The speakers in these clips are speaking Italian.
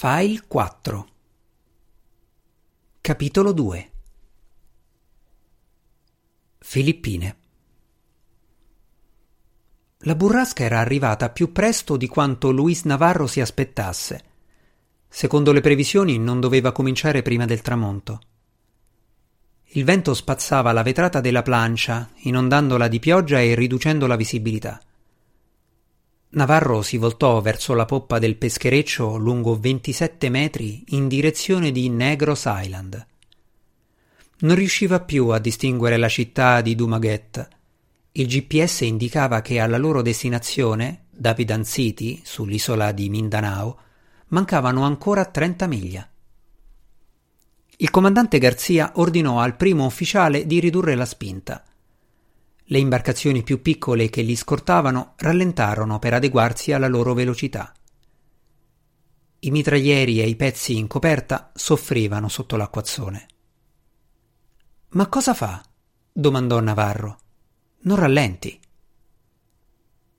File 4 Capitolo 2 Filippine La burrasca era arrivata più presto di quanto Luis Navarro si aspettasse. Secondo le previsioni non doveva cominciare prima del tramonto. Il vento spazzava la vetrata della plancia, inondandola di pioggia e riducendo la visibilità. Navarro si voltò verso la poppa del peschereccio lungo 27 metri in direzione di Negros Island. Non riusciva più a distinguere la città di Dumaguet. Il GPS indicava che alla loro destinazione, Davidan City, sull'isola di Mindanao, mancavano ancora 30 miglia. Il comandante Garzia ordinò al primo ufficiale di ridurre la spinta. Le imbarcazioni più piccole che li scortavano rallentarono per adeguarsi alla loro velocità. I mitraglieri e i pezzi in coperta soffrivano sotto l'acquazzone. Ma cosa fa? domandò Navarro. Non rallenti.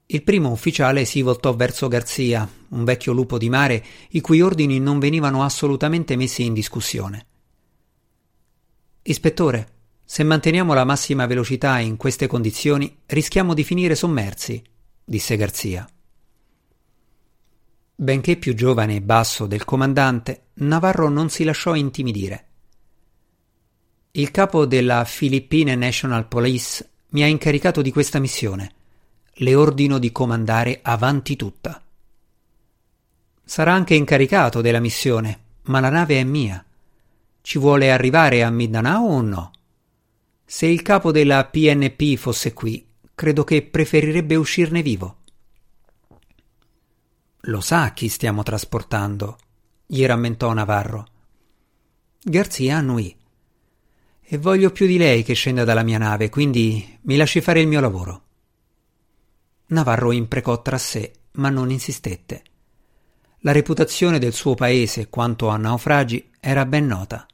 Il primo ufficiale si voltò verso Garzia, un vecchio lupo di mare i cui ordini non venivano assolutamente messi in discussione. Ispettore, se manteniamo la massima velocità in queste condizioni, rischiamo di finire sommersi, disse Garzia. Benché più giovane e basso del comandante, Navarro non si lasciò intimidire. Il capo della Philippine National Police mi ha incaricato di questa missione. Le ordino di comandare avanti tutta. Sarà anche incaricato della missione, ma la nave è mia. Ci vuole arrivare a Mindanao o no? Se il capo della PNP fosse qui, credo che preferirebbe uscirne vivo. Lo sa chi stiamo trasportando, gli rammentò Navarro. Garzia annuì. E voglio più di lei che scenda dalla mia nave, quindi mi lasci fare il mio lavoro. Navarro imprecò tra sé, ma non insistette. La reputazione del suo paese quanto a naufragi era ben nota.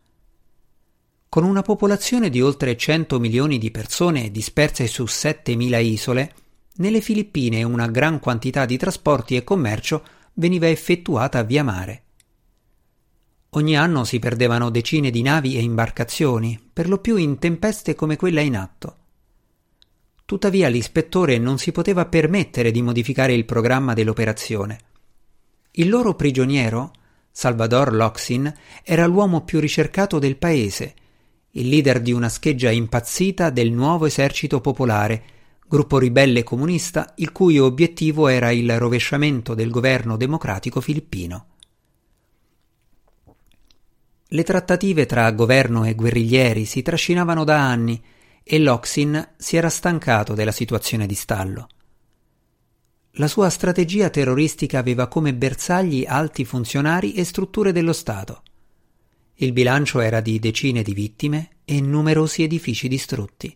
Con una popolazione di oltre 100 milioni di persone disperse su 7.000 isole, nelle Filippine una gran quantità di trasporti e commercio veniva effettuata via mare. Ogni anno si perdevano decine di navi e imbarcazioni, per lo più in tempeste come quella in atto. Tuttavia l'ispettore non si poteva permettere di modificare il programma dell'operazione. Il loro prigioniero, Salvador Loxin, era l'uomo più ricercato del paese il leader di una scheggia impazzita del nuovo esercito popolare, gruppo ribelle comunista il cui obiettivo era il rovesciamento del governo democratico filippino. Le trattative tra governo e guerriglieri si trascinavano da anni e Loxin si era stancato della situazione di stallo. La sua strategia terroristica aveva come bersagli alti funzionari e strutture dello Stato. Il bilancio era di decine di vittime e numerosi edifici distrutti.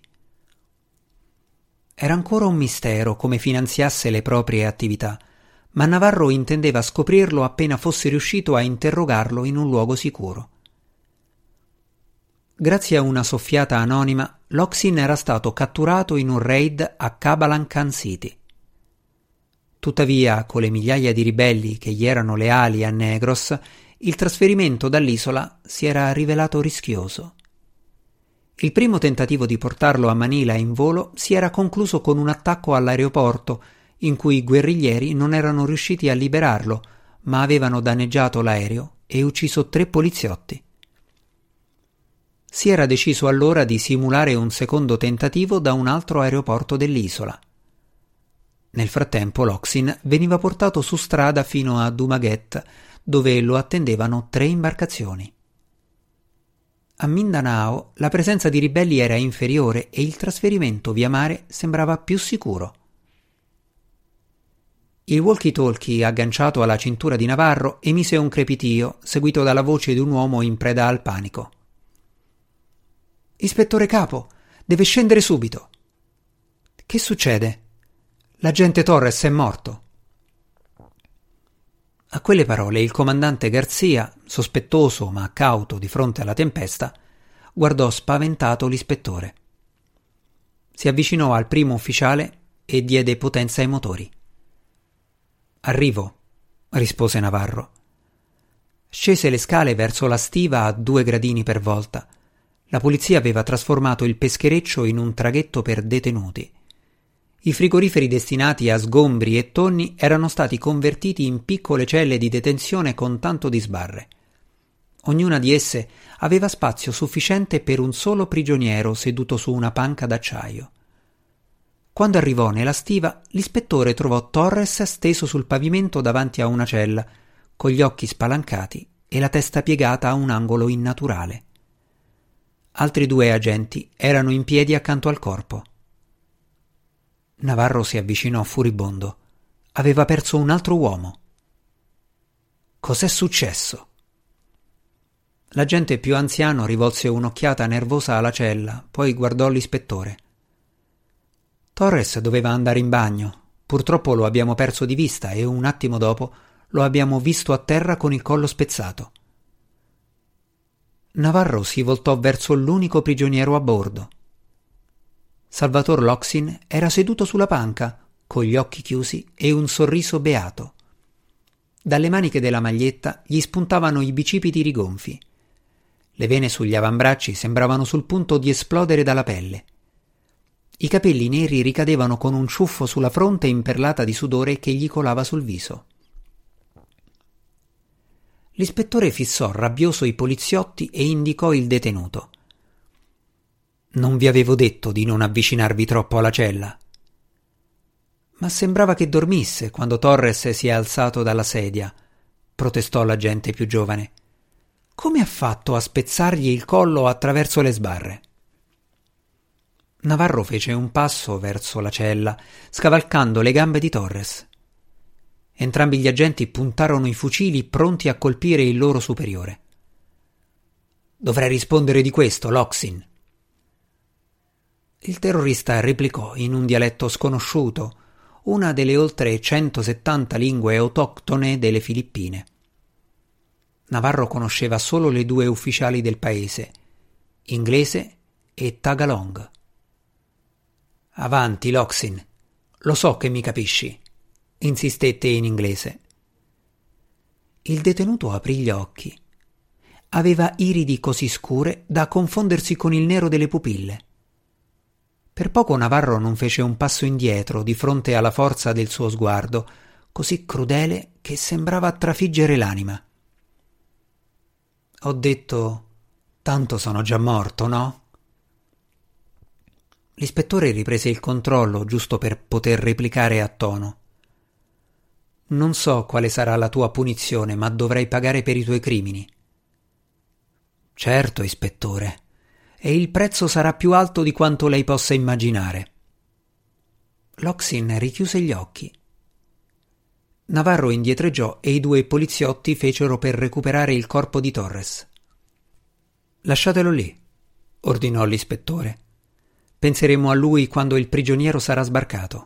Era ancora un mistero come finanziasse le proprie attività, ma Navarro intendeva scoprirlo appena fosse riuscito a interrogarlo in un luogo sicuro. Grazie a una soffiata anonima, Loxin era stato catturato in un raid a Cabalancan City. Tuttavia, con le migliaia di ribelli che gli erano leali a Negros, il trasferimento dall'isola si era rivelato rischioso. Il primo tentativo di portarlo a Manila in volo si era concluso con un attacco all'aeroporto, in cui i guerriglieri non erano riusciti a liberarlo, ma avevano danneggiato l'aereo e ucciso tre poliziotti. Si era deciso allora di simulare un secondo tentativo da un altro aeroporto dell'isola. Nel frattempo Loxin veniva portato su strada fino a Dumaguet, dove lo attendevano tre imbarcazioni. A Mindanao la presenza di ribelli era inferiore e il trasferimento via mare sembrava più sicuro. Il walkie-talkie agganciato alla cintura di Navarro emise un crepitio, seguito dalla voce di un uomo in preda al panico. Ispettore capo, deve scendere subito. Che succede? L'agente Torres è morto. A quelle parole il comandante Garzia, sospettoso ma cauto di fronte alla tempesta, guardò spaventato l'ispettore. Si avvicinò al primo ufficiale e diede potenza ai motori. Arrivo, rispose Navarro. Scese le scale verso la stiva a due gradini per volta. La polizia aveva trasformato il peschereccio in un traghetto per detenuti. I frigoriferi destinati a sgombri e tonni erano stati convertiti in piccole celle di detenzione con tanto di sbarre. Ognuna di esse aveva spazio sufficiente per un solo prigioniero seduto su una panca d'acciaio. Quando arrivò nella stiva, l'ispettore trovò Torres steso sul pavimento davanti a una cella, con gli occhi spalancati e la testa piegata a un angolo innaturale. Altri due agenti erano in piedi accanto al corpo. Navarro si avvicinò furibondo. Aveva perso un altro uomo. Cos'è successo? L'agente più anziano rivolse un'occhiata nervosa alla cella, poi guardò l'ispettore. Torres doveva andare in bagno. Purtroppo lo abbiamo perso di vista e un attimo dopo lo abbiamo visto a terra con il collo spezzato. Navarro si voltò verso l'unico prigioniero a bordo. Salvatore Loxin era seduto sulla panca, con gli occhi chiusi e un sorriso beato. Dalle maniche della maglietta gli spuntavano i bicipiti rigonfi. Le vene sugli avambracci sembravano sul punto di esplodere dalla pelle. I capelli neri ricadevano con un ciuffo sulla fronte imperlata di sudore che gli colava sul viso. L'ispettore fissò rabbioso i poliziotti e indicò il detenuto. Non vi avevo detto di non avvicinarvi troppo alla cella. Ma sembrava che dormisse quando Torres si è alzato dalla sedia, protestò l'agente più giovane. Come ha fatto a spezzargli il collo attraverso le sbarre? Navarro fece un passo verso la cella, scavalcando le gambe di Torres. Entrambi gli agenti puntarono i fucili pronti a colpire il loro superiore. Dovrei rispondere di questo, Loxin, il terrorista replicò in un dialetto sconosciuto, una delle oltre 170 lingue autoctone delle Filippine. Navarro conosceva solo le due ufficiali del paese, inglese e tagalong. Avanti, Loxin. Lo so che mi capisci, insistette in inglese. Il detenuto aprì gli occhi. Aveva iridi così scure da confondersi con il nero delle pupille. Per poco Navarro non fece un passo indietro di fronte alla forza del suo sguardo, così crudele che sembrava trafiggere l'anima. Ho detto tanto sono già morto, no? L'ispettore riprese il controllo giusto per poter replicare a tono. Non so quale sarà la tua punizione, ma dovrai pagare per i tuoi crimini. Certo, ispettore, e il prezzo sarà più alto di quanto lei possa immaginare. Loxin richiuse gli occhi. Navarro indietreggiò e i due poliziotti fecero per recuperare il corpo di Torres. Lasciatelo lì, ordinò l'ispettore. Penseremo a lui quando il prigioniero sarà sbarcato.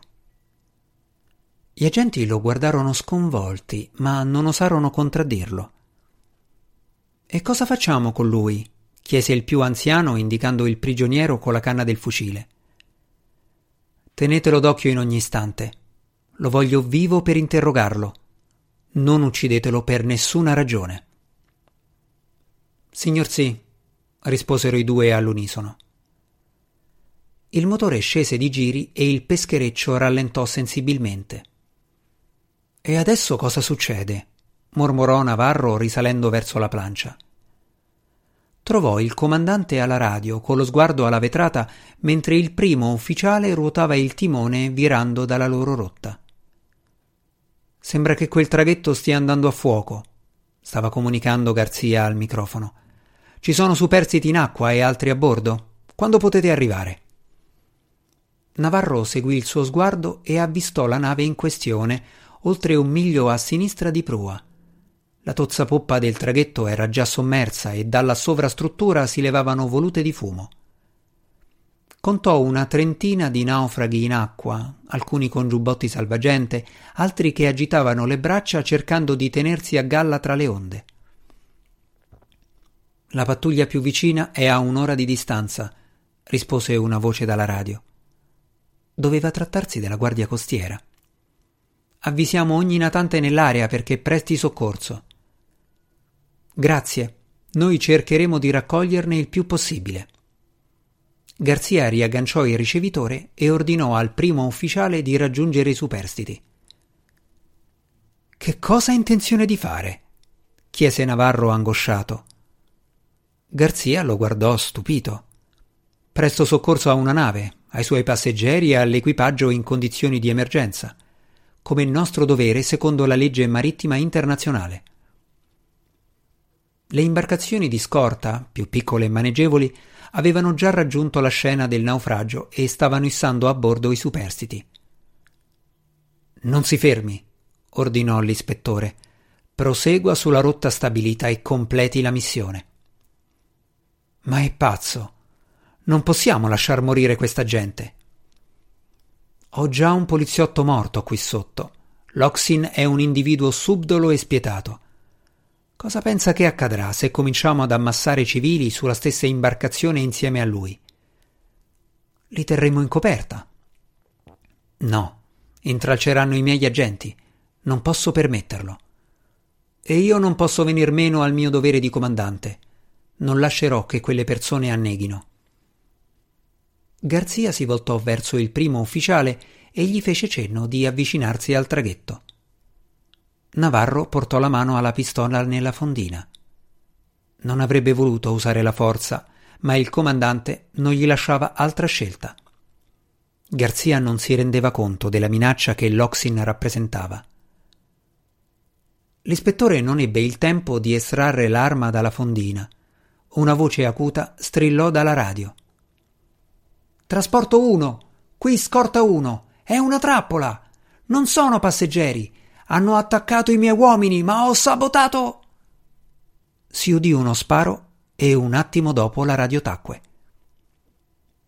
Gli agenti lo guardarono sconvolti, ma non osarono contraddirlo. E cosa facciamo con lui? Chiese il più anziano indicando il prigioniero con la canna del fucile. Tenetelo d'occhio in ogni istante. Lo voglio vivo per interrogarlo. Non uccidetelo per nessuna ragione. Signor sì, risposero i due all'unisono. Il motore scese di giri e il peschereccio rallentò sensibilmente. E adesso cosa succede? mormorò Navarro risalendo verso la plancia trovò il comandante alla radio con lo sguardo alla vetrata mentre il primo ufficiale ruotava il timone virando dalla loro rotta. Sembra che quel traghetto stia andando a fuoco, stava comunicando Garzia al microfono. Ci sono superstiti in acqua e altri a bordo. Quando potete arrivare? Navarro seguì il suo sguardo e avvistò la nave in questione, oltre un miglio a sinistra di prua. La tozza poppa del traghetto era già sommersa e dalla sovrastruttura si levavano volute di fumo. Contò una trentina di naufraghi in acqua, alcuni con giubbotti salvagente, altri che agitavano le braccia cercando di tenersi a galla tra le onde. La pattuglia più vicina è a un'ora di distanza, rispose una voce dalla radio. Doveva trattarsi della guardia costiera. Avvisiamo ogni natante nell'area perché presti soccorso. Grazie. Noi cercheremo di raccoglierne il più possibile. Garzia riagganciò il ricevitore e ordinò al primo ufficiale di raggiungere i superstiti. Che cosa ha intenzione di fare? chiese Navarro angosciato. Garzia lo guardò stupito. Presto soccorso a una nave, ai suoi passeggeri e all'equipaggio in condizioni di emergenza, come nostro dovere secondo la legge marittima internazionale. Le imbarcazioni di scorta, più piccole e maneggevoli, avevano già raggiunto la scena del naufragio e stavano issando a bordo i superstiti. Non si fermi, ordinò l'ispettore. Prosegua sulla rotta stabilita e completi la missione. Ma è pazzo. Non possiamo lasciar morire questa gente. Ho già un poliziotto morto qui sotto. Loxin è un individuo subdolo e spietato. Cosa pensa che accadrà se cominciamo ad ammassare civili sulla stessa imbarcazione insieme a lui? Li terremo in coperta. No, intralceranno i miei agenti. Non posso permetterlo. E io non posso venir meno al mio dovere di comandante. Non lascerò che quelle persone anneghino. Garzia si voltò verso il primo ufficiale e gli fece cenno di avvicinarsi al traghetto. Navarro portò la mano alla pistola nella fondina. Non avrebbe voluto usare la forza, ma il comandante non gli lasciava altra scelta. Garzia non si rendeva conto della minaccia che l'Oxin rappresentava. L'ispettore non ebbe il tempo di estrarre l'arma dalla fondina. Una voce acuta strillò dalla radio. Trasporto 1, qui scorta 1, è una trappola. Non sono passeggeri, hanno attaccato i miei uomini, ma ho sabotato. Si udì uno sparo e un attimo dopo la radio tacque.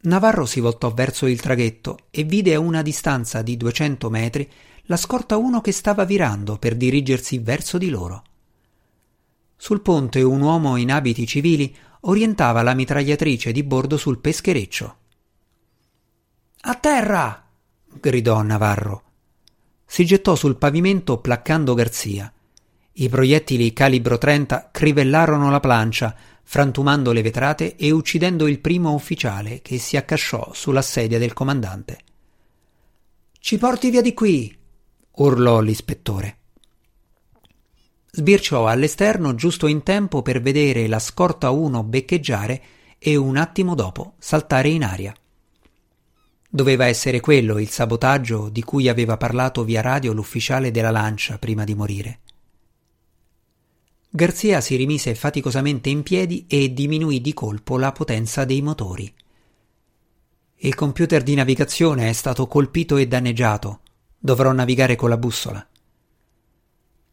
Navarro si voltò verso il traghetto e vide a una distanza di duecento metri la scorta uno che stava virando per dirigersi verso di loro. Sul ponte un uomo in abiti civili orientava la mitragliatrice di bordo sul peschereccio. A terra! gridò Navarro si gettò sul pavimento placcando Garzia. I proiettili calibro 30 crivellarono la plancia, frantumando le vetrate e uccidendo il primo ufficiale che si accasciò sulla sedia del comandante. Ci porti via di qui! urlò l'ispettore. Sbirciò all'esterno giusto in tempo per vedere la scorta 1 beccheggiare e un attimo dopo saltare in aria. Doveva essere quello il sabotaggio di cui aveva parlato via radio l'ufficiale della lancia prima di morire. Garzia si rimise faticosamente in piedi e diminuì di colpo la potenza dei motori. Il computer di navigazione è stato colpito e danneggiato. Dovrò navigare con la bussola.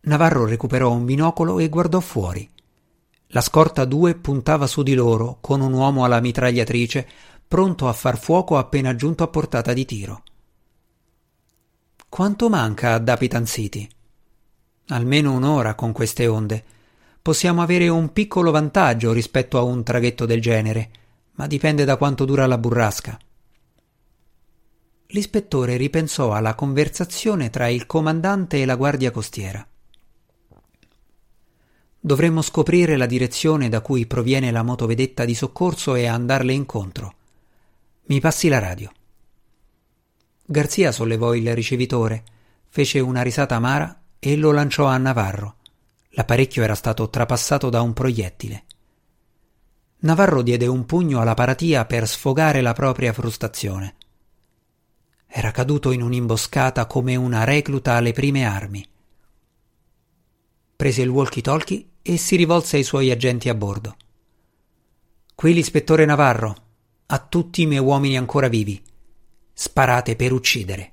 Navarro recuperò un binocolo e guardò fuori. La scorta 2 puntava su di loro con un uomo alla mitragliatrice pronto a far fuoco appena giunto a portata di tiro. Quanto manca a Dapitan City? Almeno un'ora con queste onde. Possiamo avere un piccolo vantaggio rispetto a un traghetto del genere, ma dipende da quanto dura la burrasca. L'ispettore ripensò alla conversazione tra il comandante e la guardia costiera. Dovremmo scoprire la direzione da cui proviene la motovedetta di soccorso e andarle incontro. Mi passi la radio. Garzia sollevò il ricevitore, fece una risata amara e lo lanciò a Navarro. L'apparecchio era stato trapassato da un proiettile. Navarro diede un pugno alla paratia per sfogare la propria frustrazione. Era caduto in un'imboscata come una recluta alle prime armi. Prese il walkie-talkie e si rivolse ai suoi agenti a bordo. Qui l'ispettore Navarro, a tutti i miei uomini ancora vivi. Sparate per uccidere.